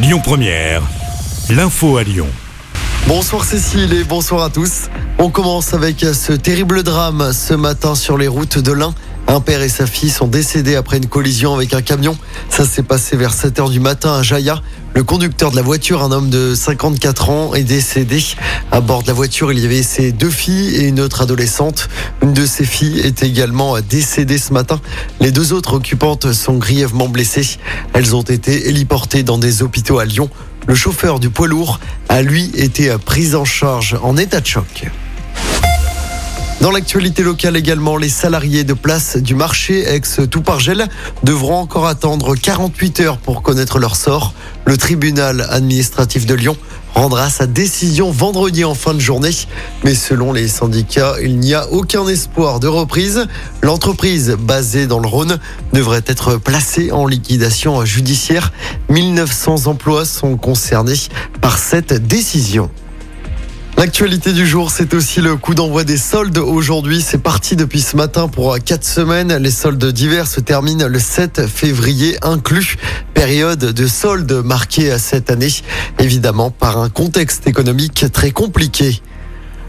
Lyon Première, l'info à Lyon. Bonsoir Cécile et bonsoir à tous. On commence avec ce terrible drame ce matin sur les routes de l'Ain. Un père et sa fille sont décédés après une collision avec un camion. Ça s'est passé vers 7 heures du matin à Jaya. Le conducteur de la voiture, un homme de 54 ans, est décédé. À bord de la voiture, il y avait ses deux filles et une autre adolescente. Une de ces filles est également décédée ce matin. Les deux autres occupantes sont grièvement blessées. Elles ont été héliportées dans des hôpitaux à Lyon. Le chauffeur du poids lourd a lui été pris en charge en état de choc. Dans l'actualité locale également, les salariés de place du marché ex-Toupargel devront encore attendre 48 heures pour connaître leur sort. Le tribunal administratif de Lyon rendra sa décision vendredi en fin de journée. Mais selon les syndicats, il n'y a aucun espoir de reprise. L'entreprise basée dans le Rhône devrait être placée en liquidation judiciaire. 1900 emplois sont concernés par cette décision. L'actualité du jour, c'est aussi le coup d'envoi des soldes. Aujourd'hui, c'est parti depuis ce matin pour quatre semaines. Les soldes d'hiver se terminent le 7 février inclus. Période de soldes marquée cette année, évidemment, par un contexte économique très compliqué.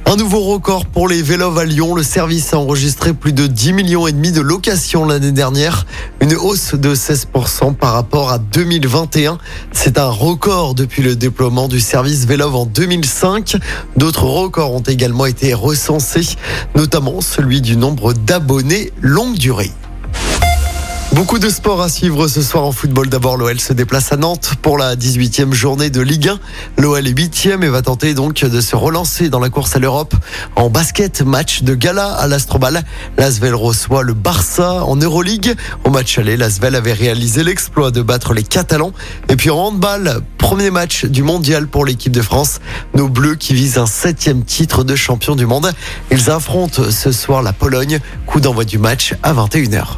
Un nouveau record pour les vélos à Lyon. Le service a enregistré plus de 10 millions et demi de locations l'année dernière. Une hausse de 16% par rapport à 2021. C'est un record depuis le déploiement du service Vélov en 2005. D'autres records ont également été recensés, notamment celui du nombre d'abonnés longue durée. Beaucoup de sports à suivre ce soir en football. D'abord, l'OL se déplace à Nantes pour la 18e journée de Ligue 1. L'OL est 8e et va tenter donc de se relancer dans la course à l'Europe. En basket, match de gala à l'Astrobal. L'Asvel reçoit le Barça en Euroleague. Au match aller, l'Asvel avait réalisé l'exploit de battre les Catalans. Et puis en handball, premier match du mondial pour l'équipe de France. Nos Bleus qui visent un septième titre de champion du monde. Ils affrontent ce soir la Pologne. Coup d'envoi du match à 21h.